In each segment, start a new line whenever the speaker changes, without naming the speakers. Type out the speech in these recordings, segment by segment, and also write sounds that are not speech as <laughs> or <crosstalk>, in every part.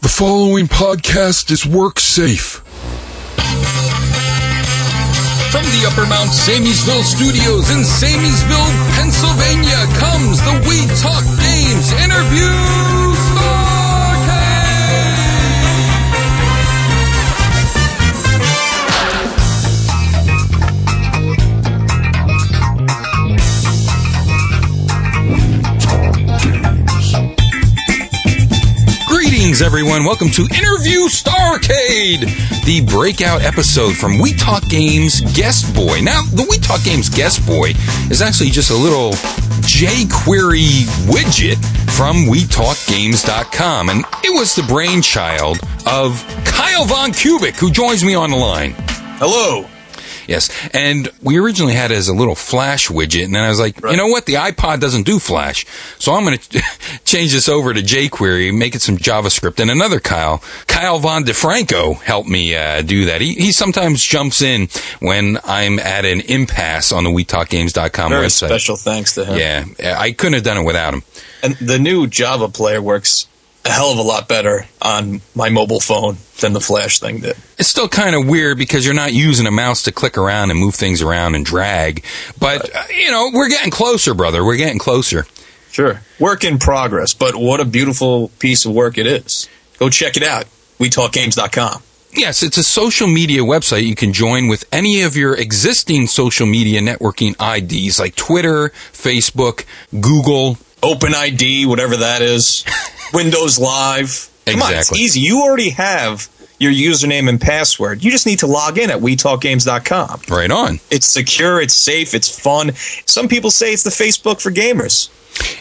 The following podcast is work safe.
From the Upper Mount Samiesville studios in Samiesville, Pennsylvania comes the We Talk Games Interview Greetings, everyone. Welcome to Interview Starcade, the breakout episode from We Talk Games Guest Boy. Now, the We Talk Games Guest Boy is actually just a little jQuery widget from WeTalkGames.com, and it was the brainchild of Kyle Von Kubik, who joins me on the line.
Hello.
Yes, and we originally had it as a little Flash widget, and then I was like, you know what? The iPod doesn't do Flash, so I'm going <laughs> to change this over to jQuery, make it some JavaScript. And another Kyle, Kyle Von DeFranco, helped me uh, do that. He, he sometimes jumps in when I'm at an impasse on the WeTalkGames.com
Very
website.
special thanks to him.
Yeah, I couldn't have done it without him.
And the new Java player works a hell of a lot better on my mobile phone than the Flash thing did.
It's still kind of weird because you're not using a mouse to click around and move things around and drag. But, uh, you know, we're getting closer, brother. We're getting closer.
Sure. Work in progress, but what a beautiful piece of work it is. Go check it out. WeTalkGames.com.
Yes, it's a social media website you can join with any of your existing social media networking IDs like Twitter, Facebook, Google.
OpenID, whatever that is. <laughs> Windows Live. Come on, it's easy. You already have your username and password. You just need to log in at WeTalkGames.com.
Right on.
It's secure, it's safe, it's fun. Some people say it's the Facebook for gamers.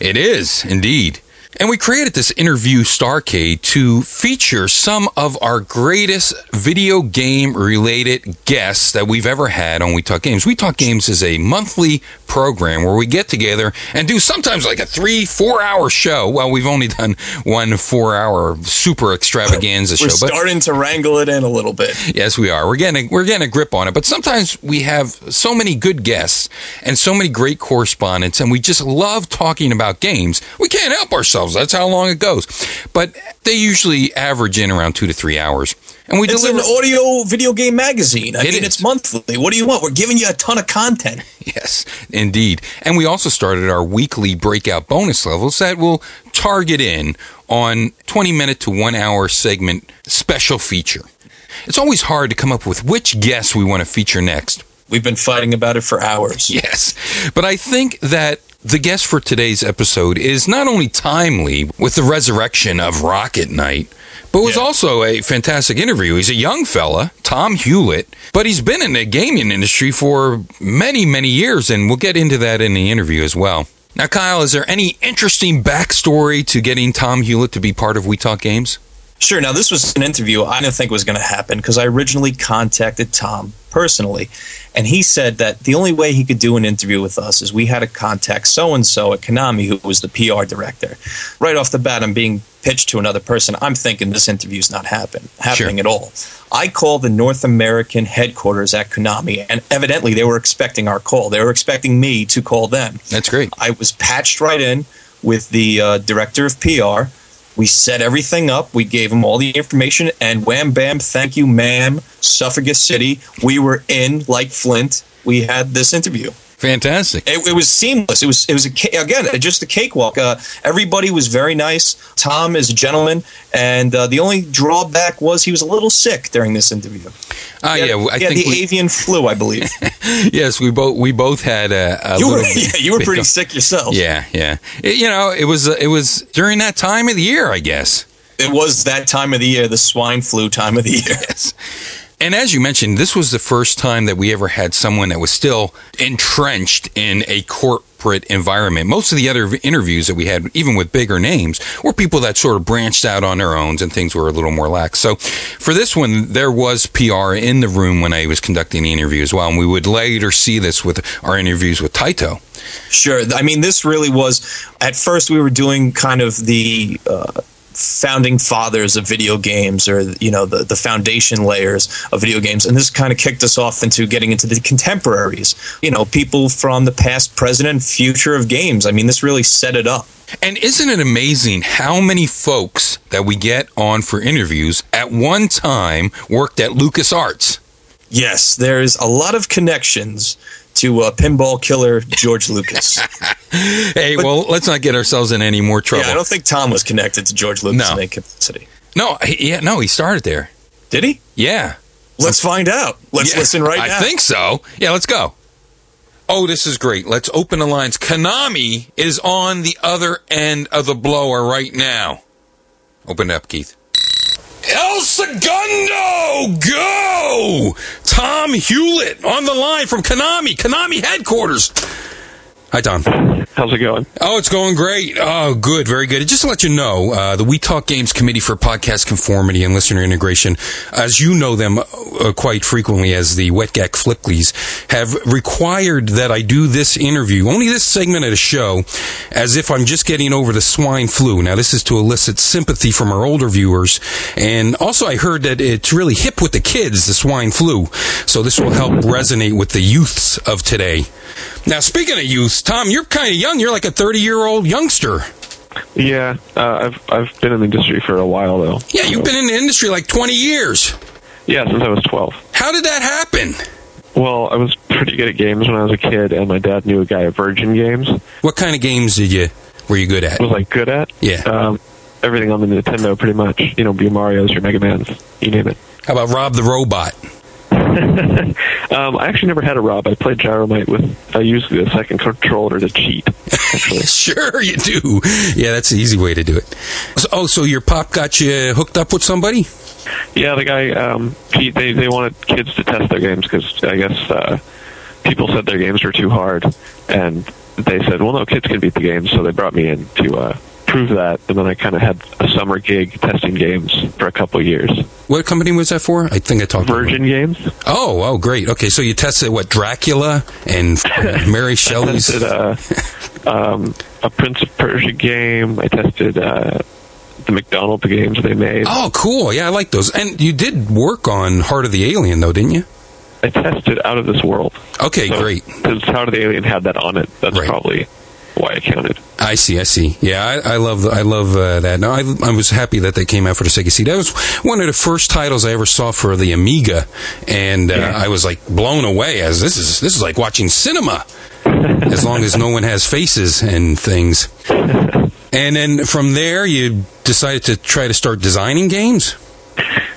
It is, indeed. And we created this interview Starcade to feature some of our greatest video game related guests that we've ever had on We Talk Games. We Talk Games is a monthly program where we get together and do sometimes like a three, four hour show. Well, we've only done one four hour super extravaganza show.
We're
show, but
starting to wrangle it in a little bit.
Yes, we are. We're getting a, we're getting a grip on it. But sometimes we have so many good guests and so many great correspondents, and we just love talking about games. We can't help ourselves. That's how long it goes. But they usually average in around two to three hours, and we
It's
deliver.
an audio video game magazine. I
It
mean,
is.
it's monthly. What do you want? We're giving you a ton of content. <laughs>
Yes, indeed. And we also started our weekly breakout bonus levels that will target in on 20 minute to one hour segment special feature. It's always hard to come up with which guests we want to feature next.
We've been fighting about it for hours.
Yes. But I think that the guest for today's episode is not only timely with the resurrection of Rocket Knight, but was
Yeah.
also a fantastic interview. He's a young fella, Tom Hewlett, but he's been in the gaming industry for many, many years, and we'll get into that in the interview as well. Now, Kyle, is there any interesting backstory to getting Tom Hewlett to be part of We Talk Games?
Sure. Now, this was an interview I didn't think was going to happen because I originally contacted Tom personally, and he said that the only way he could do an interview with us is we had to contact so and so at Konami, who was the PR director. Right off the bat, I'm being pitched to another person. I'm thinking this interview's not happen, happening
Sure.
at all. I called the North American headquarters at Konami, and evidently they were expecting our call. They were expecting me to call them.
That's great.
I was patched right in with the uh, director of PR. We set everything up. We gave him all the information, and wham bam, thank you, ma'am, Suffolk City. We were in like Flint. We had this interview.
Fantastic.
It, it was seamless. It was it was a, again just a cakewalk. Uh, everybody was very nice. Tom is a gentleman, and uh, the only drawback was he was a little sick during this interview.
Ah,
had-
yeah, I
he had
think
the
we,
avian flu, I believe. <laughs>
yes, we both we both had a, a
you were <laughs> yeah, you were pretty
of-
sick yourself.
Yeah, yeah. It- you know, it was it was during that time of the year, I guess.
It was that time of the year, the swine flu time of the year.
Yes. And as you mentioned, this was the first time that we ever had someone that was still entrenched in a corporate environment. Most of the other interviews that we had, even with bigger names, were people that sort of branched out on their own and things were a little more lax. So for this one, there was PR in the room when I was conducting the interview as well. And we would later see this with our interviews with Taito.
Sure. I mean, this really was. At first, we were doing kind of the uh, founding fathers of video games or you know the, the foundation layers of video games. And this kind of kicked us off into getting into the contemporaries you know people from the past present and future of games. I mean this really set it up.
And isn't it amazing how many folks that we get on for interviews at one time worked at LucasArts?
yes there's a lot of connections to uh, pinball killer george lucas <laughs>
Hey, well, let's not get ourselves in any more trouble.
yeah i don't think tom was connected to george lucas
No.
in any capacity
no, he, yeah, no, he started there.
did he
Yeah.
let's find out let's
Yeah,
listen right
I
now I
think so. Yeah, let's go. Oh, this is great. Let's open the lines. Konami is on the other end of the blower right now. Open it up, Keith. El Segundo, go! Tom Hewlett on the line from Konami, Konami headquarters. Hi, Tom.
How's it going?
Oh, it's going great. Oh, good, very good. Just to let you know, uh, the We Talk Games Committee for Podcast Conformity and Listener Integration, as you know them uh, quite frequently as the Wet Gack Flickleys, have required that I do this interview, only this segment of the show, as if I'm just getting over the swine flu. Now, this is to elicit sympathy from our older viewers, and also I heard that it's really hip with the kids, the swine flu, so this will help resonate with the youths of today. Now, speaking of youths, Tom, you're kind of young. You're like a 30 year old youngster.
Yeah, uh, I've I've been in the industry for a while though.
Yeah, you've been in the industry like 20 years.
Yeah, since I was 12.
How did that happen?
Well, I was pretty good at games when I was a kid, and my dad knew a guy at Virgin Games.
What kind of games did you were you good at?
Was like good at.
Yeah.
Um, everything on the Nintendo, pretty much. You know, your Mario's, your Mega Man's, you name it.
How about Rob the Robot? <laughs>
Um, I actually never had a Rob. I played Gyromite with. I used the second controller to cheat. Actually. <laughs>
Sure, you do. Yeah, that's the easy way to do it. So, oh, so your pop got you hooked up with somebody?
Yeah, the guy, um, he, they they wanted kids to test their games because I guess uh, people said their games were too hard, and they said, well, no, kids can beat the games, so they brought me in to uh, prove that, and then I kind of had a summer gig testing games for a couple of years.
What company was that for? I think I talked.
Virgin Games.
Oh, oh, great. Okay, so you tested what Dracula and <laughs> Mary Shelley's.
tested uh, um, a Prince of Persia game. I tested uh, the McDonald's games they made.
Oh, cool. Yeah, I like those. And you did work on Heart of the Alien, though, didn't you?
I tested Out of This World.
Okay,
So,
great.
Because How the Alien had that on it. That's
Right.
probably why it counted.
I see, I see. Yeah, I, I love, I love uh, that. No, I, I was happy that they came out for the Sega CD. That was one of the first titles I ever saw for the Amiga, and uh, I was like blown away. As this is, this is like watching cinema. <laughs> as long as no one has faces and things. And then from there, you decided to try to start designing games.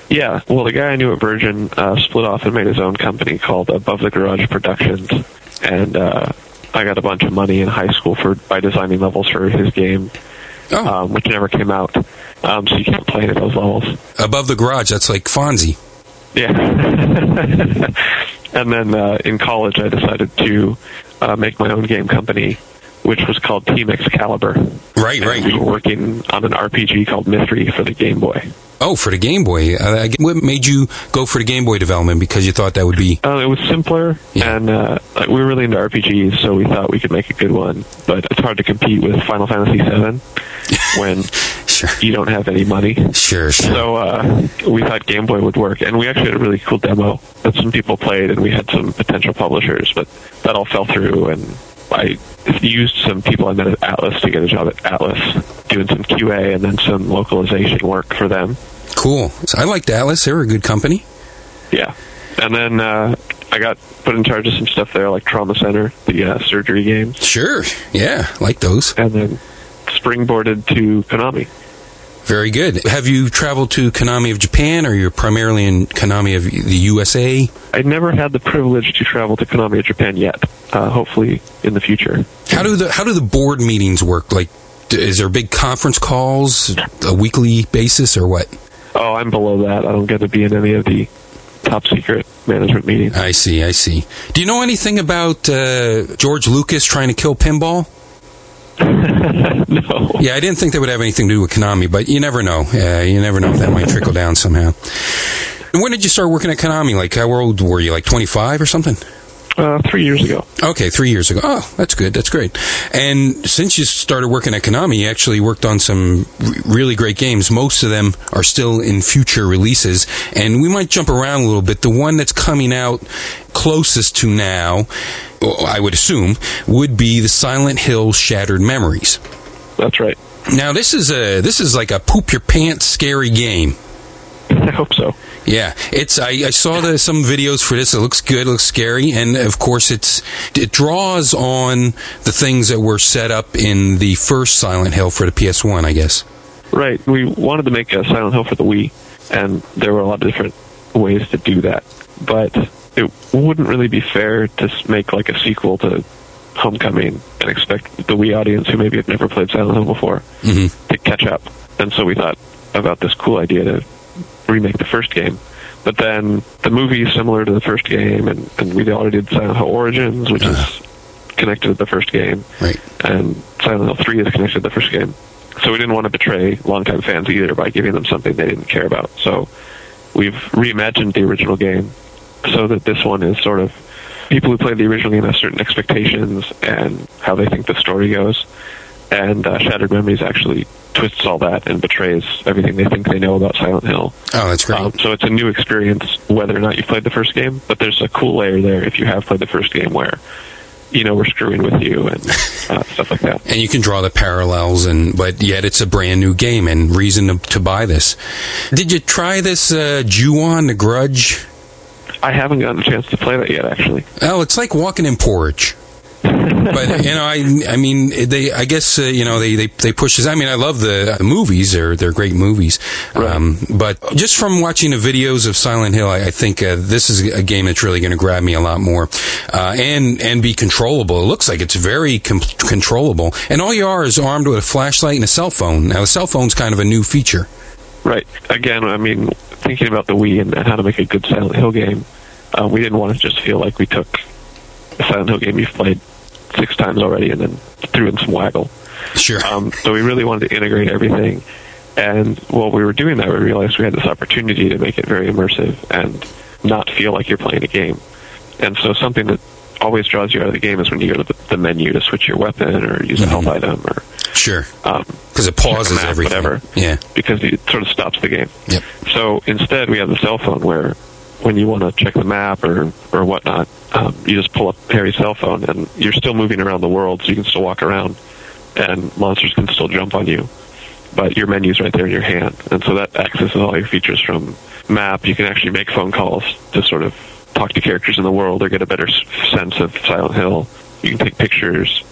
Yeah, well, the guy I knew at Virgin uh, split off and made his own company called Above the Garage Productions, and uh, I got a bunch of money in high school for by designing levels for his game,
Oh,
um, which never came out. Um, so you can't play any of those levels.
above the garage. That's like Fonzie.
Yeah. <laughs> and then uh, in college, I decided to uh, make my own game company, which was called Team Excalibur.
Right,
And
right.
we were working on an RPG called Mystery for the Game Boy.
Oh, for the Game Boy. Uh, what made you go for the Game Boy development? Because you thought that would be.
Uh, it was simpler,
Yeah.
and uh, like, we were really into RPGs, so we thought we could make a good one. But it's hard to compete with Final Fantasy VII <laughs> when
Sure,
you don't have any money.
sure, sure.
So uh, we thought Game Boy would work, and we actually had a really cool demo that some people played, and we had some potential publishers, but that all fell through. And I used some people I met at Atlus to get a job at Atlus, doing some QA and then some localization work for them.
Cool. So I liked Atlus. They were a good company.
Yeah, and then uh, I got put in charge of some stuff there, like Trauma Center, the uh, surgery games,
Sure. Yeah, like those.
and then springboarded to Konami.
Very good. Have you traveled to Konami of Japan, or you're primarily in Konami of the USA?
I never had the privilege to travel to Konami of Japan yet. Uh, hopefully, in the future.
How do the how do the board meetings work? Like, is there big conference calls, a weekly basis, or what?
Oh, I'm below that. I don't get to be in any of the top secret management meetings.
I see. I see. Do you know anything about uh, George Lucas trying to kill pinball? <laughs>
no.
Yeah, I didn't think that would have anything to do with Konami, but you never know. Uh, you never know if that might trickle down somehow. And when did you start working at Konami? Like, how old were you? Like 25 or something?
Uh, three years ago.
Okay, three years ago. Oh, that's good. That's great. And since you started working at Konami, you actually worked on some r- really great games. Most of them are still in future releases. And we might jump around a little bit. The one that's coming out closest to now, I would assume, would be the Silent Hill Shattered Memories.
That's right.
Now, this is a this is like a poop your pants scary game. <laughs>
I hope so.
Yeah, it's. I, I saw the, some videos for this. It looks good. It looks scary, and of course, it's it draws on the things that were set up in the first Silent Hill for the PS One, I guess.
Right. We wanted to make a Silent Hill for the Wii, and there were a lot of different ways to do that. But it wouldn't really be fair to make like a sequel to Homecoming and expect the Wii audience who maybe have never played Silent Hill before
hmm
to catch up. And so we thought about this cool idea to remake the first game. But then the movie is similar to the first game, and, and we already did Silent Hill Origins, which is connected to the first game
Right.
and Silent Hill 3 is connected to the first game. So we didn't want to betray longtime fans either by giving them something they didn't care about. So we've reimagined the original game so that this one is sort of people who played the original game have certain expectations and how they think the story goes. And uh, Shattered Memories actually twists all that and betrays everything they think they know about Silent Hill.
Oh, that's great.
Um, so it's a new experience whether or not you've played the first game, but there's a cool layer there if you have played the first game where, you know, we're screwing with you and <laughs> uh, stuff like that.
and you can draw the parallels, and but yet it's a brand new game and reason to, to buy this. Did you try this uh, Ju-on the Grudge?
I haven't gotten a chance to play that yet, actually.
Oh, it's like walking in porridge. but <laughs> you know, I I mean, they I guess uh, you know they, they they push this. I mean, I love the movies; they're they're great movies. Um, but just from watching the videos of Silent Hill, I, I think uh, this is a game that's really going to grab me a lot more, uh, and and be controllable. It looks like it's very com- controllable, and all you are is armed with a flashlight and a cell phone. Now, the cell phone's kind of a new feature.
Right. Again, I mean, thinking about the Wii and, and how to make a good Silent Hill game, uh, we didn't want to just feel like we took a Silent Hill game you've played six times already and then threw in some waggle.
Sure.
Um, so we really wanted to integrate everything. And while we were doing that, we realized we had this opportunity to make it very immersive and not feel like you're playing a game. And so something that always draws you out of the game is when you go to the, the menu to switch your weapon or use a health item or
sure.
um,
Because it pauses
map,
everything.
whatever.
Yeah.
because it sort of stops the game.
Yep.
So instead, we have the cell phone where when you want to check the map or or whatnot, um, you just pull up Harry's cell phone, and you're still moving around the world, so you can still walk around, and monsters can still jump on you. But your menu's right there in your hand, and so that accesses all your features from map. You can actually make phone calls to sort of talk to characters in the world or get a better sense of Silent Hill. You can take pictures.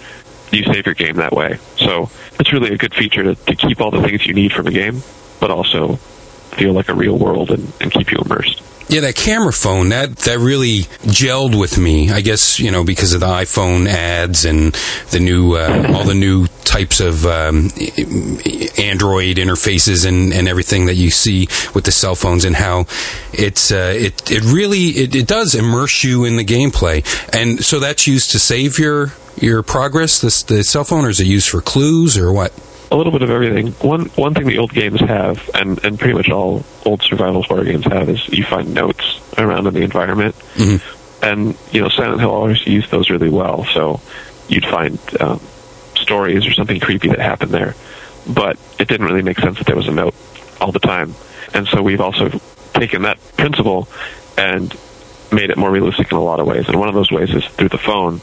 You save your game that way. So it's really a good feature to, to keep all the things you need from a game, but also feel like a real world and, and keep you immersed.
Yeah, that camera phone that that really gelled with me. I guess you know because of the iPhone ads and the new uh, all the new types of um, Android interfaces and, and everything that you see with the cell phones and how it's uh, it it really it, it does immerse you in the gameplay. And so that's used to save your your progress. This the cell phone, or is it used for clues or what?
A little bit of everything. One one thing the old games have, and, and pretty much all old survival horror games have, is you find notes around in the environment.
Mhm.
And you know, Silent Hill always used those really well. So you'd find um, stories or something creepy that happened there, but it didn't really make sense that there was a note all the time. And so we've also taken that principle and made it more realistic in a lot of ways. And one of those ways is through the phone.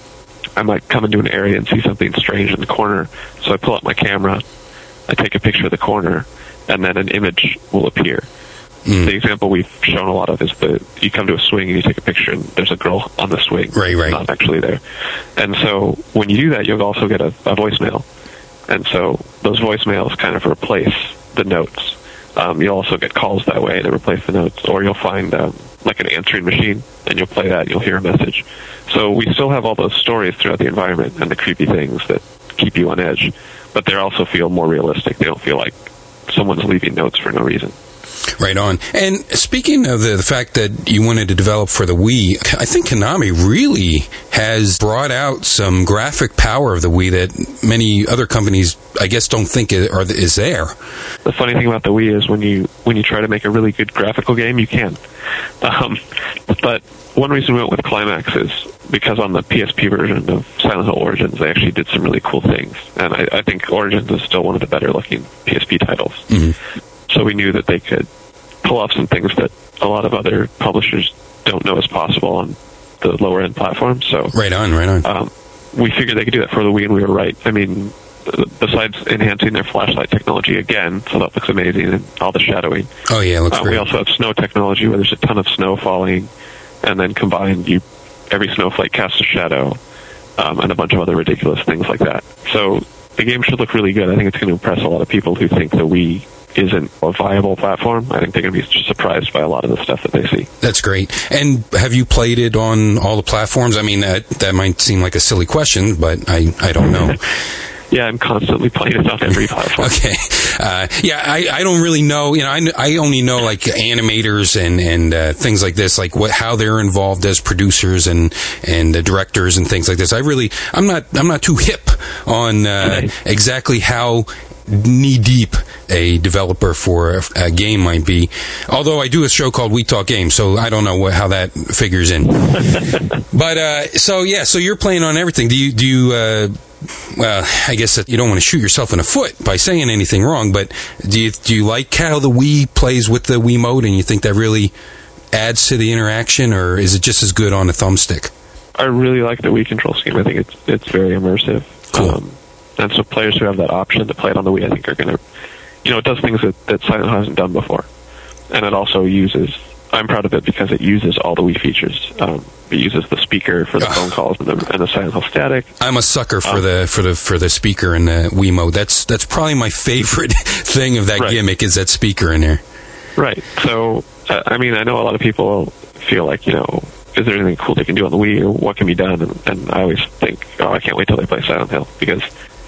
I might come into an area and see something strange in the corner, so I pull up my camera, I take a picture of the corner, and then an image will appear.
Mm.
The example we've shown a lot of is the you come to a swing and you take a picture and there's a girl on the swing,
Right, right.
not actually there. And so when you do that, you'll also get a, a voicemail, and so those voicemails kind of replace the notes. Um, you'll also get calls that way to replace the notes, or you'll find um, like an answering machine, and you'll play that, and you'll hear a message. So we still have all those stories throughout the environment and the creepy things that keep you on edge, but they also feel more realistic. They don't feel like someone's leaving notes for no reason.
Right on. And speaking of the, the fact that you wanted to develop for the Wii, I think Konami really has brought out some graphic power of the Wii that many other companies, I guess, don't think it, or is there.
The funny thing about the Wii is when you when you try to make a really good graphical game, you can. <laughs> Um, but one reason we went with Climax is because on the PSP version of Silent Hill Origins, they actually did some really cool things, and I, I think Origins is still one of the better looking PSP titles. So we knew that they could pull off some things that a lot of other publishers don't know is possible on the lower end platform. So
Right on, right on.
um, we figured they could do that for the Wii, and we were right. I mean, besides enhancing their flashlight technology again, so that looks amazing, and all the shadowing.
oh yeah, looks
Uh,
great.
we also have snow technology where there's a ton of snow falling, and then combined, you every snowflake casts a shadow, um, and a bunch of other ridiculous things like that. So the game should look really good. I think it's going to impress a lot of people who think the Wii isn't a viable platform. I think they're going to be surprised by a lot of the stuff that they see.
That's great. And have you played it on all the platforms? I mean, that that might seem like a silly question, but I I don't know. <laughs>
Yeah, I'm constantly playing it on every platform.
Okay. Uh, yeah, I, I don't really know. You know, I, I only know like animators and and uh, things like this, like what how they're involved as producers and and uh, directors and things like this. I really I'm not I'm not too hip on uh, exactly how knee deep a developer for a, a game might be. Although I do a show called We Talk Games, so I don't know what, how that figures in. <laughs> but uh, so yeah, so you're playing on everything. Do you do you? Uh, well, I guess that you don't want to shoot yourself in the foot by saying anything wrong, but do you do you like how the Wii plays with the Wiimote, and you think that really adds to the interaction, or is it just as good on a thumbstick?
I really like the Wii control scheme. I think it's it's very immersive.
Cool.
Um, and so players who have that option to play it on the Wii, I think, are going to, you know, it does things that, that Silent Hill hasn't done before. And it also uses, I'm proud of it because it uses all the Wii features. Um, it uses the speaker for the phone calls and the, and the Silent Hill static.
I'm a sucker for
Oh.
the for the for the speaker in the Wiimote. That's that's probably my favorite <laughs> thing of that
Right.
gimmick is that speaker in there.
Right. So, uh, I mean, I know a lot of people feel like, you know, is there anything cool they can do on the Wii or what can be done? And, and I always think, oh, I can't wait till they play Silent Hill because,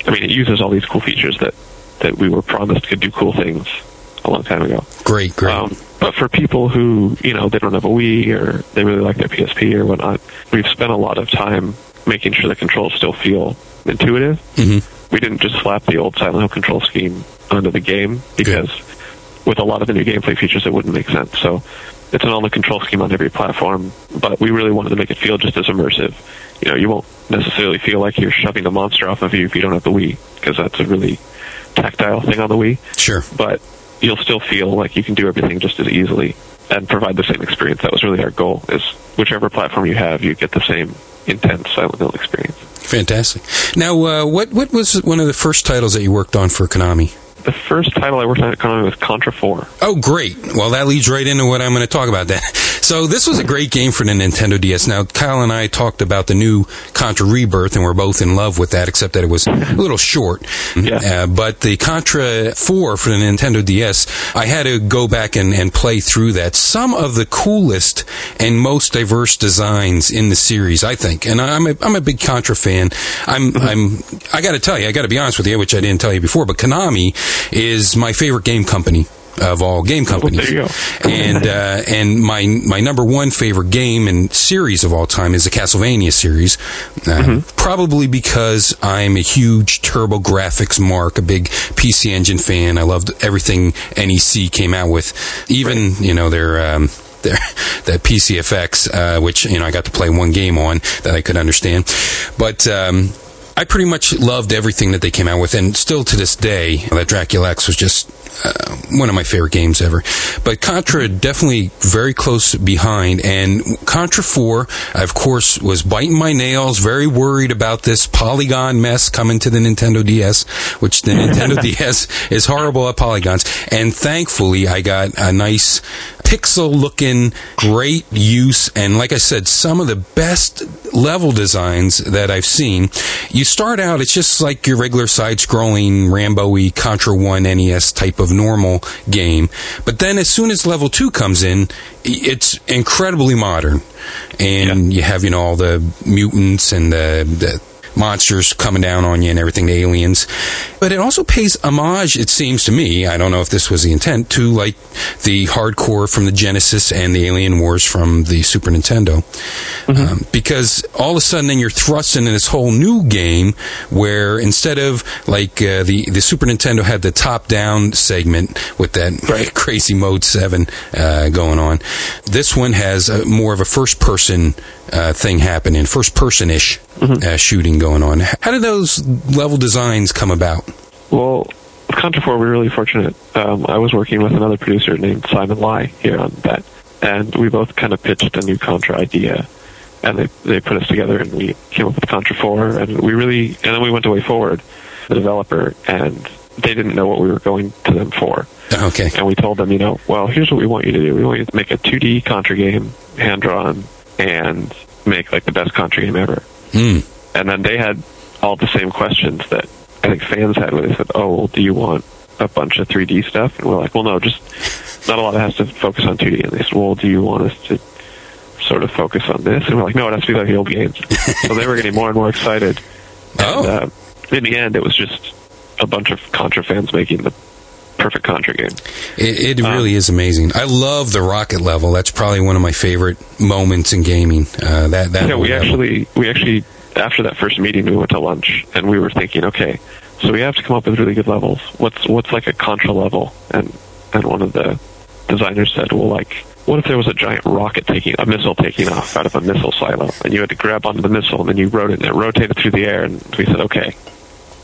I mean, it uses all these cool features that, that we were promised could do cool things a long time ago.
Great, great.
Um, but for people who, you know, they don't have a Wii or they really like their PSP or whatnot, we've spent a lot of time making sure the controls still feel intuitive.
Mhm.
We didn't just slap the old Silent Hill control scheme onto the game because with a lot of the new gameplay features, it wouldn't make sense. So it's an all the control scheme on every platform, but we really wanted to make it feel just as immersive. You know, you won't necessarily feel like you're shoving a monster off of you if you don't have the Wii, because that's a really tactile thing on the Wii
sure.
but you'll still feel like you can do everything just as easily and provide the same experience. That was really our goal: is whichever platform you have, you get the same intense Silent Hill experience.
Fantastic. Now, uh, what what was one of the first titles that you worked on for Konami?
The first title I worked on at Konami was Contra 4.
Oh, great. Well, that leads right into what I'm going to talk about then. <laughs> So this was a great game for the Nintendo DS. Now, Kyle and I talked about the new Contra Rebirth, and we're both in love with that, except that it was a little short.
Yeah.
Uh, but the Contra 4 for the Nintendo DS, I had to go back and, and play through that. Some of the coolest and most diverse designs in the series, I think. And I'm a, I'm a big Contra fan. I'm, I'm, I got to tell you, I got to be honest with you, which I didn't tell you before, but Konami is my favorite game company of all game companies.
there you go.
and uh, and my my number one favorite game and series of all time is the Castlevania series. Uh, Probably because I'm a huge TurboGrafx mark, a big PC Engine fan. I loved everything NEC came out with, even you know their. Um, their, <laughs> that PCFX, uh, which you know I got to play one game on that I could understand, but um, I pretty much loved everything that they came out with, and still to this day, that Dracula X was just uh, one of my favorite games ever. But Contra definitely very close behind, and Contra 4, I, of course, was biting my nails, very worried about this polygon mess coming to the Nintendo DS, which the Nintendo <laughs> DS is horrible at polygons. And thankfully, I got a nice pixel looking, great use, and like I said, some of the best level designs that I've seen. You start out, it's just like your regular side scrolling Rambo y Contra 1 NES type of normal game. But then as soon as level 2 comes in, it's incredibly modern. And you have, you know, all the mutants and the, the monsters coming down on you and everything, the aliens. But it also pays homage, it seems to me, I don't know if this was the intent, to like the Hard Corps from the Genesis and the Alien Wars from the Super Nintendo. Um, because all of a sudden then you're thrust into this whole new game where instead of like uh, the, the Super Nintendo had the top down segment with that <laughs> crazy mode 7 uh, going on, this one has a, more of a first person uh, thing happening, first person ish uh, shooting going on. How did those level designs come about?
Well, with Contra 4, we were really fortunate. Um, I was working with another producer named Simon Lai here on that, and we both kind of pitched a new Contra idea, and they, they put us together, and we came up with Contra 4, and we really, and then we went to WayForward, the developer, and they didn't know what we were going to them for.
Okay.
And we told them, you know, well, here's what we want you to do. We want you to make a 2D Contra game, hand drawn, and make like the best Contra game ever.
Hmm.
And then they had all the same questions that I think fans had when they said, "Oh, well, do you want a bunch of 3D stuff?" And we're like, "Well, no, just <laughs> not a lot has to focus on 2D." And they said, "Well, do you want us to sort of focus on this?" And we're like, "No, it has to be like the old games." <laughs> so they were getting more and more excited.
Oh.
And, uh, in the end, it was just a bunch of Contra fans making the perfect Contra game.
It, it really is amazing. I love the rocket level. That's probably one of my favorite moments in gaming. Uh, that that
yeah, we
level.
actually we actually after that first meeting we went to lunch and we were thinking, okay, so we have to come up with really good levels. What's what's like a contra level? And and one of the designers said, well, like what if there was a giant rocket taking a missile taking off out of a missile silo, and you had to grab onto the missile and then you rode it and it rotated through the air, and we said, okay,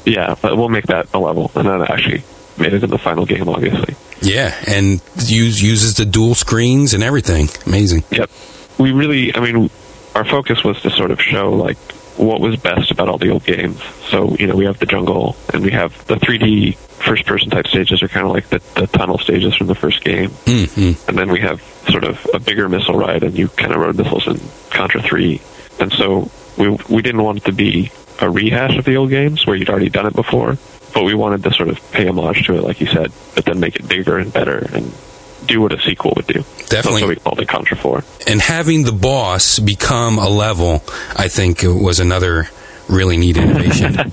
yeah, but we'll make that a level, and then actually made it in the final game, obviously.
yeah, and use, uses the dual screens and everything. Amazing.
Yep. We really, I mean, our focus was to sort of show like what was best about all the old games. So, you know, we have the jungle and we have the 3D first person type stages are kind of like the, the tunnel stages from the first game.
Mm-hmm.
And then we have sort of a bigger missile ride and you kind of rode missiles in Contra 3. And so we, we didn't want it to be a rehash of the old games where you'd already done it before, but we wanted to sort of pay homage to it, like you said, but then make it bigger and better and do what a sequel would do.
Definitely.
So we called it Contra 4.
And having the boss become a level, I think, uh, was another really neat innovation. <laughs> and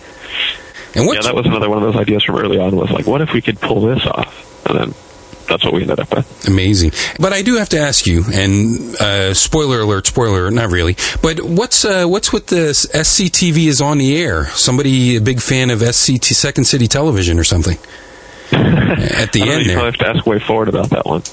Yeah, that was another one of those ideas from early on was like, what if we could pull this off? And then that's what we ended up with.
Amazing. But I do have to ask you, and uh, spoiler alert, spoiler, not really. But what's uh, what's with this SCTV is on the air? Somebody a big fan of SCT Second City Television or something? <laughs> At the end
you
there.
probably have to ask WayForward about that one.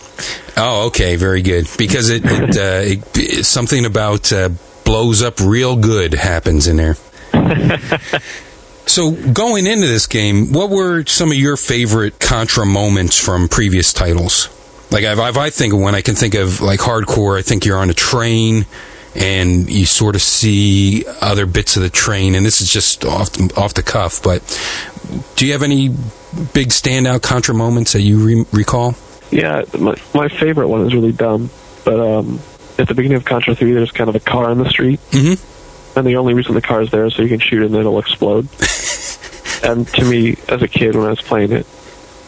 Oh, okay, very good. Because it, it, uh, it something about uh, blows up real good happens in there. <laughs> so going into this game, what were some of your favorite Contra moments from previous titles? Like if, if I think of one, I can think of like Hard Corps. I think you're on a train and you sort of see other bits of the train, and this is just off the, off the cuff. But do you have any big standout Contra moments that you re- recall?
Yeah, my, my favorite one is really dumb, but um, at the beginning of Contra 3, there's kind of a car on the street,
Mm-hmm.
And the only reason the car is there is so you can shoot it and it'll explode. <laughs> and to me, as a kid, when I was playing it,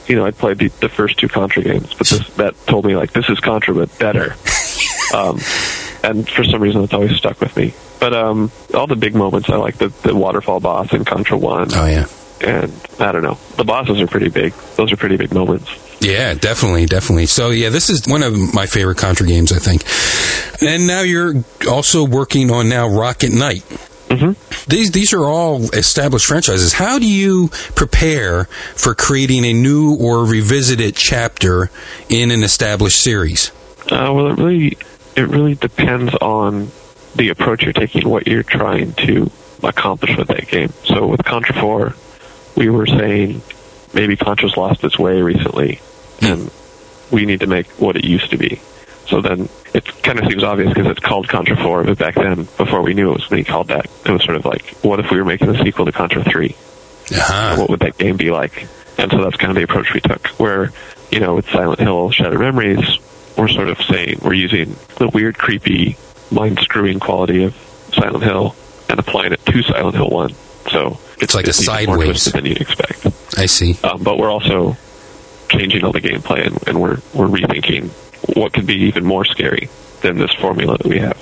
you know, I played the, the first two Contra games, but this, that told me, like, this is Contra, but better. <laughs> um, and for some reason, it's always stuck with me. But um, all the big moments, I like the, the waterfall boss in Contra 1.
Oh yeah.
And I don't know. The bosses are pretty big. Those are pretty big moments.
Yeah, definitely, definitely. So yeah, this is one of my favorite Contra games, I think. And now you're also working on now Rocket Knight.
Mm-hmm.
These these are all established franchises. How do you prepare for creating a new or revisited chapter in an established series?
Uh, well, it really it really depends on the approach you're taking, what you're trying to accomplish with that game. So with Contra 4, we were saying maybe Contra's lost its way recently, and we need to make what it used to be. So then it kind of seems obvious because it's called Contra 4, but back then, before we knew it was being called that, it was sort of like, what if we were making a sequel to Contra 3?
Uh-huh.
what would that game be like? And so that's kind of the approach we took. Where, you know, with Silent Hill Shattered Memories, we're sort of saying we're using the weird, creepy, mind screwing quality of Silent Hill and applying it to Silent Hill 1. So
It's like a sideways.
than you'd expect.
I see.
Um, but we're also changing all the gameplay and, and we're, we're rethinking what could be even more scary than this formula that we have.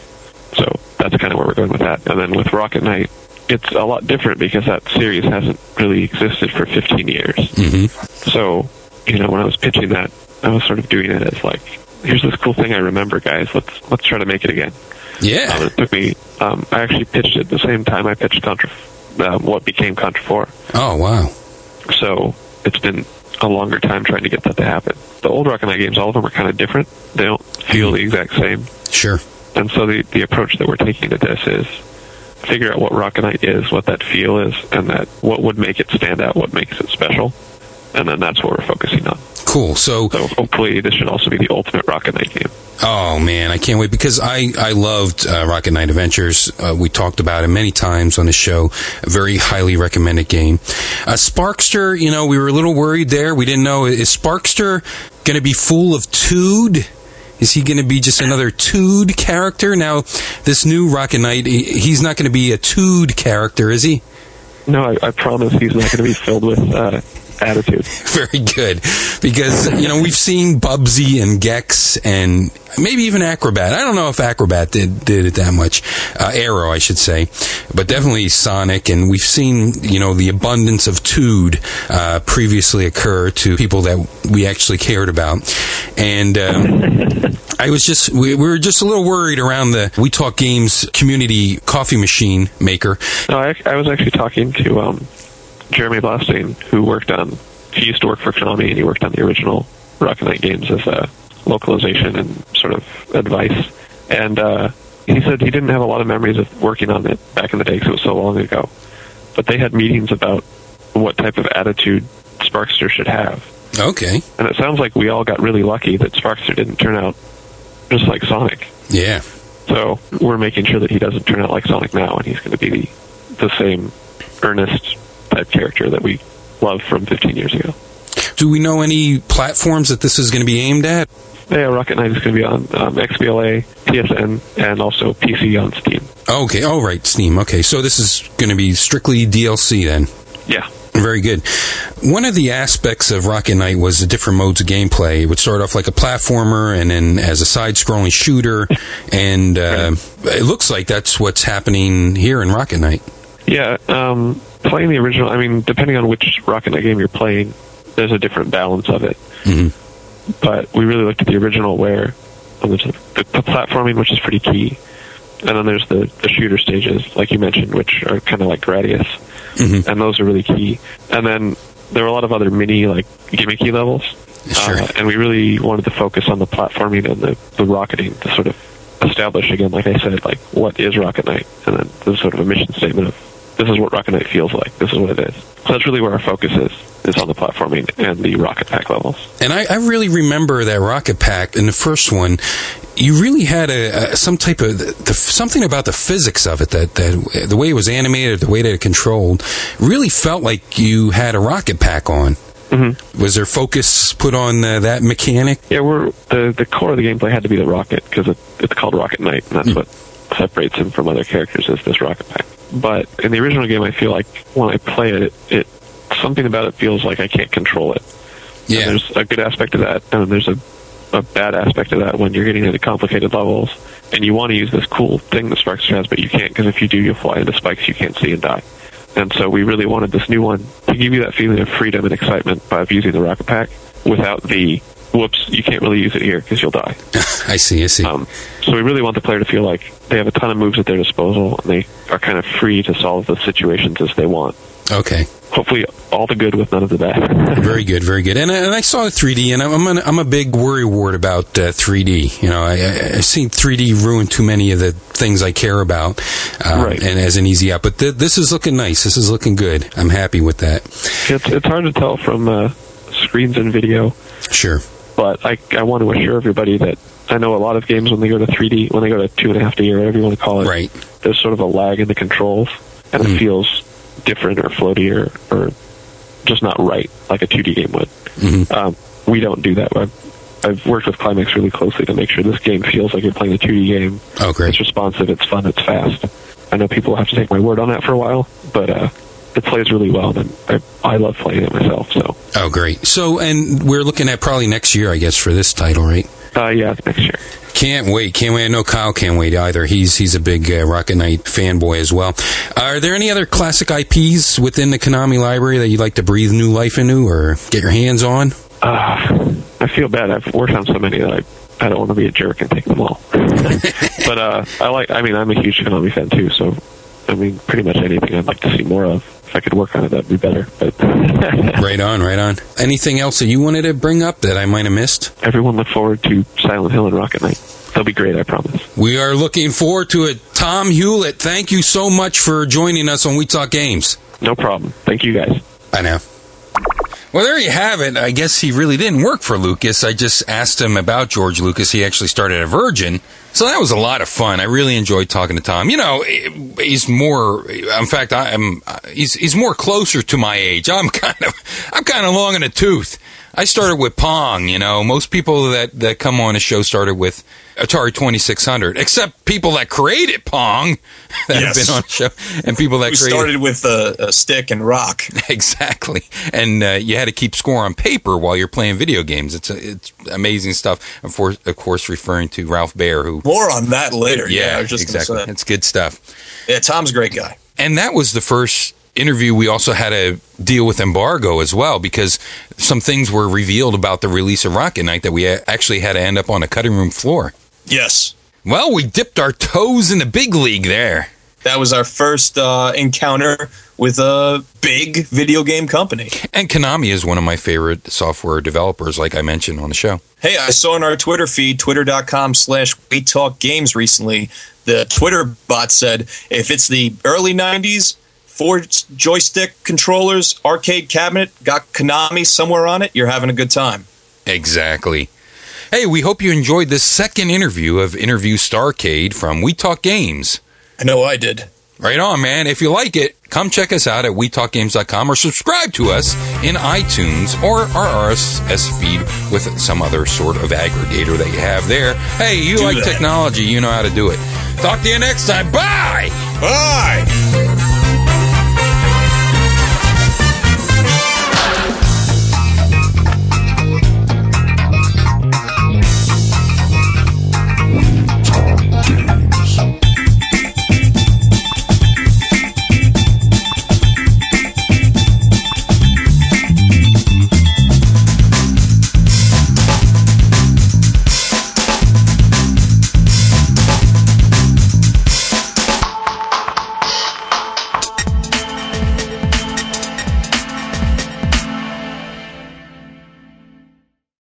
So that's kind of where we're going with that. And then with Rocket Knight, it's a lot different because that series hasn't really existed for 15 years.
hmm
So, you know, when I was pitching that, I was sort of doing it as like, here's this cool thing I remember, guys. Let's let's try to make it again. Um,
Yeah.
it took me. Um, I actually pitched it the same time I pitched Contra, um, what became Contra Four.
Oh wow.
So it's been a longer time trying to get that to happen. The old Rocket Knight games, all of them are kind of different. They don't feel the exact same.
Sure.
And so the, the approach that we're taking to this is figure out what Rocket Knight is, what that feel is, and that what would make it stand out, what makes it special. And then that's what we're focusing on.
Cool. So
So hopefully this should also be the ultimate Rocket Knight game.
Oh man, I can't wait because I I loved uh, Rocket Knight Adventures. Uh, we talked about it many times on the show. A very highly recommended game. Uh, Sparkster, you know, we were a little worried there. We didn't know is Sparkster going to be full of Tood? Is he going to be just another Tood character? Now, this new Rocket Knight, he's not going to be a Tood character, is he?
No, I, I promise he's not going to be filled with uh, attitude. <laughs>
Very good. Because, you know, we've seen Bubsy and Gex and maybe even Acrobat. I don't know if Acrobat did, did it that much. Uh, Aero, I should say. But definitely Sonic. And we've seen, you know, the abundance of Tood uh, previously occur to people that we actually cared about. And um, <laughs> I was just, we, we were just a little worried around the We Talk Games community coffee machine maker.
No, I, I was actually talking to um, Jeremy Blaustein, who worked on. He used to work for Konami, and he worked on the original Rocket Knight games as a localization and sort of advice. And uh, he said he didn't have a lot of memories of working on it back in the day because it was so long ago. But they had meetings about what type of attitude Sparkster should have.
Okay.
And it sounds like we all got really lucky that Sparkster didn't turn out just like Sonic.
Yeah.
So we're making sure that he doesn't turn out like Sonic now, and he's going to be the, the same earnest type character that we loved from 15 years ago.
Do we know any platforms that this is going to be aimed at?
Yeah, Rocket Knight is going to be on um, XBLA, PSN, and also PC on Steam.
Okay. all right. Steam. Okay. So this is going to be strictly DLC then.
Yeah.
Very good. One of the aspects of Rocket Knight was the different modes of gameplay. It would start off like a platformer and then as a side scrolling shooter. And uh, it looks like that's what's happening here in Rocket Knight.
Yeah, um, playing the original, I mean, depending on which Rocket Knight game you're playing, there's a different balance of it.
Mhm.
But we really looked at the original where there's the, the platforming, which is pretty key, and then there's the, the shooter stages, like you mentioned, which are kind of like Gradius,
Mhm.
and those are really key. And then there were a lot of other mini, like, gimmicky levels.
Sure.
Uh, and we really wanted to focus on the platforming and the, the rocketing to sort of establish again, like I said, like what is Rocket Knight, and then the sort of a mission statement of this is what Rocket Knight feels like, this is what it is. So that's really where our focus is, is on the platforming and the Rocket Pack levels.
And I, I really remember that Rocket Pack in the first one. You really had a, a some type of the, something about the physics of it that, that the way it was animated, the way that it controlled, really felt like you had a rocket pack on.
Mm-hmm.
Was there focus put on uh, that mechanic?
Yeah, we're the the core of the gameplay had to be the rocket because it, it's called Rocket Knight, and that's what separates him from other characters is this rocket pack. But in the original game, I feel like when I play it, it, it something about it feels like I can't control it. And
Yeah.
there's a good aspect of that, and there's a a bad aspect of that when you're getting into complicated levels and you want to use this cool thing that Sparks has, but you can't because if you do, you'll fly into spikes you can't see and die. And so we really wanted this new one to give you that feeling of freedom and excitement by using the rocket pack without the whoops, you can't really use it here because you'll die. <laughs>
I see. I see.
Um, so we really want the player to feel like they have a ton of moves at their disposal and they are kind of free to solve the situations as they want.
okay.
Hopefully, all the good with none of the bad. <laughs>
Very good, very good. And, and I saw the 3D, and I'm an, I'm a big worry ward about uh, 3D. You know, I, I've seen 3D ruin too many of the things I care about, um,
Right.
and as an easy out. But th- this is looking nice. This is looking good. I'm happy with that.
it's it's hard to tell from uh, screens and video,
Sure.
But I I want to assure everybody that I know a lot of games when they go to 3D, when they go to two and a half D or whatever you want to call it,
Right.
there's sort of a lag in the controls, and
Mm.
it feels different or floaty or, or just not right, like a 2D game would.
Mhm.
Um, we don't do that. I've, I've worked with Climax really closely to make sure this game feels like you're playing a 2D game.
Oh, great.
It's responsive, it's fun, it's fast. I know people have to take my word on that for a while, but uh, it plays really well, and I, I love playing it myself. So,
Oh, great. So, and we're looking at probably next year, I guess, for this title, right?
uh, yeah, next year.
Can't wait. Can't wait. I know Kyle can't wait either. He's he's a big uh, Rocket Knight fanboy as well. Are there any other classic IPs within the Konami library that you'd like to breathe new life into or get your hands on?
Uh, I feel bad. I've worked on so many that I I don't want to be a jerk and take them all. <laughs> but uh, I like. I mean, I'm a huge Konami fan too. So, I mean, pretty much anything I'd like to see more of. If I could work on it, that'd be better. But <laughs>
right on, right on. Anything else that you wanted to bring up that I might have missed?
everyone look forward to Silent Hill and Rocket Knight. They'll be great, I promise.
We are looking forward to it. Tom Hewlett, thank you so much for joining us on We Talk Games.
No problem. Thank you guys.
I know. Well, there you have it. I guess he really didn't work for Lucas. I just asked him about George Lucas. He actually started at Virgin. So that was a lot of fun. I really enjoyed talking to Tom. You know, he's more, in fact, I'm, he's, he's more closer to my age. I'm <laughs> kind of, I'm kind of long in the tooth. I started with Pong, you know. Most people that, that come on a show started with Atari 2600, except people that created Pong <laughs> that yes. have been on the show, and people that created,
started with a, a, stick and rock. <laughs>
Exactly, and uh, you had to keep score on paper while you're playing video games. It's it's amazing stuff. Of course, of course, referring to Ralph Baer, who
more on that later.
Yeah, yeah exactly. It's good stuff.
Yeah, Tom's a great guy,
and that was the first interview, we also had to deal with embargo as well because some things were revealed about the release of Rocket Knight that we actually had to end up on a cutting room floor.
Yes.
Well, we dipped our toes in the big league there.
That was our first uh, encounter with a big video game company.
And Konami is one of my favorite software developers, like I mentioned on the show.
Hey, I saw on our Twitter feed, twitter.com slash we talk games recently, the Twitter bot said if it's the early 90s, four joystick controllers, arcade cabinet, got Konami somewhere on it, you're having a good time.
Exactly. Hey, we hope you enjoyed this second interview of Interview Starcade from We Talk Games.
I know I did.
Right on, man. If you like it, come check us out at WeTalkGames.com or subscribe to us in iTunes or our RSS feed with some other sort of aggregator that you have there. Hey, you do like that. technology, you know how to do it. Talk to you next time. Bye!
Bye!